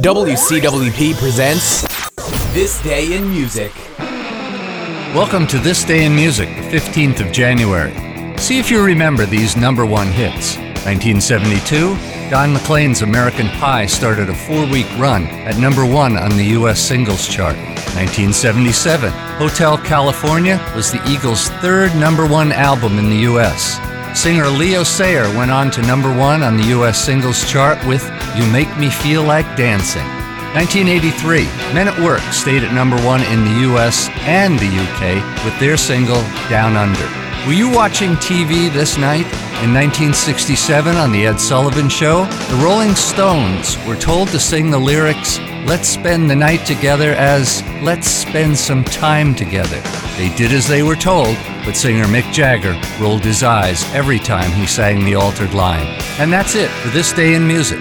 WCWP presents This Day in Music. Welcome to This Day in Music, the 15th of January. See if you remember these number one hits. 1972, Don McLean's American Pie started a four week run at number one on the U.S. singles chart. 1977, Hotel California was the Eagles' third number one album in the U.S. Singer Leo Sayer went on to number one on the U.S. singles chart with You Make Me Feel Like Dancing. 1983, Men at Work stayed at number one in the US and the UK with their single Down Under. Were you watching TV this night? In 1967, on The Ed Sullivan Show, the Rolling Stones were told to sing the lyrics, Let's spend the night together as Let's spend some time together. They did as they were told, but singer Mick Jagger rolled his eyes every time he sang the altered line. And that's it for this day in music.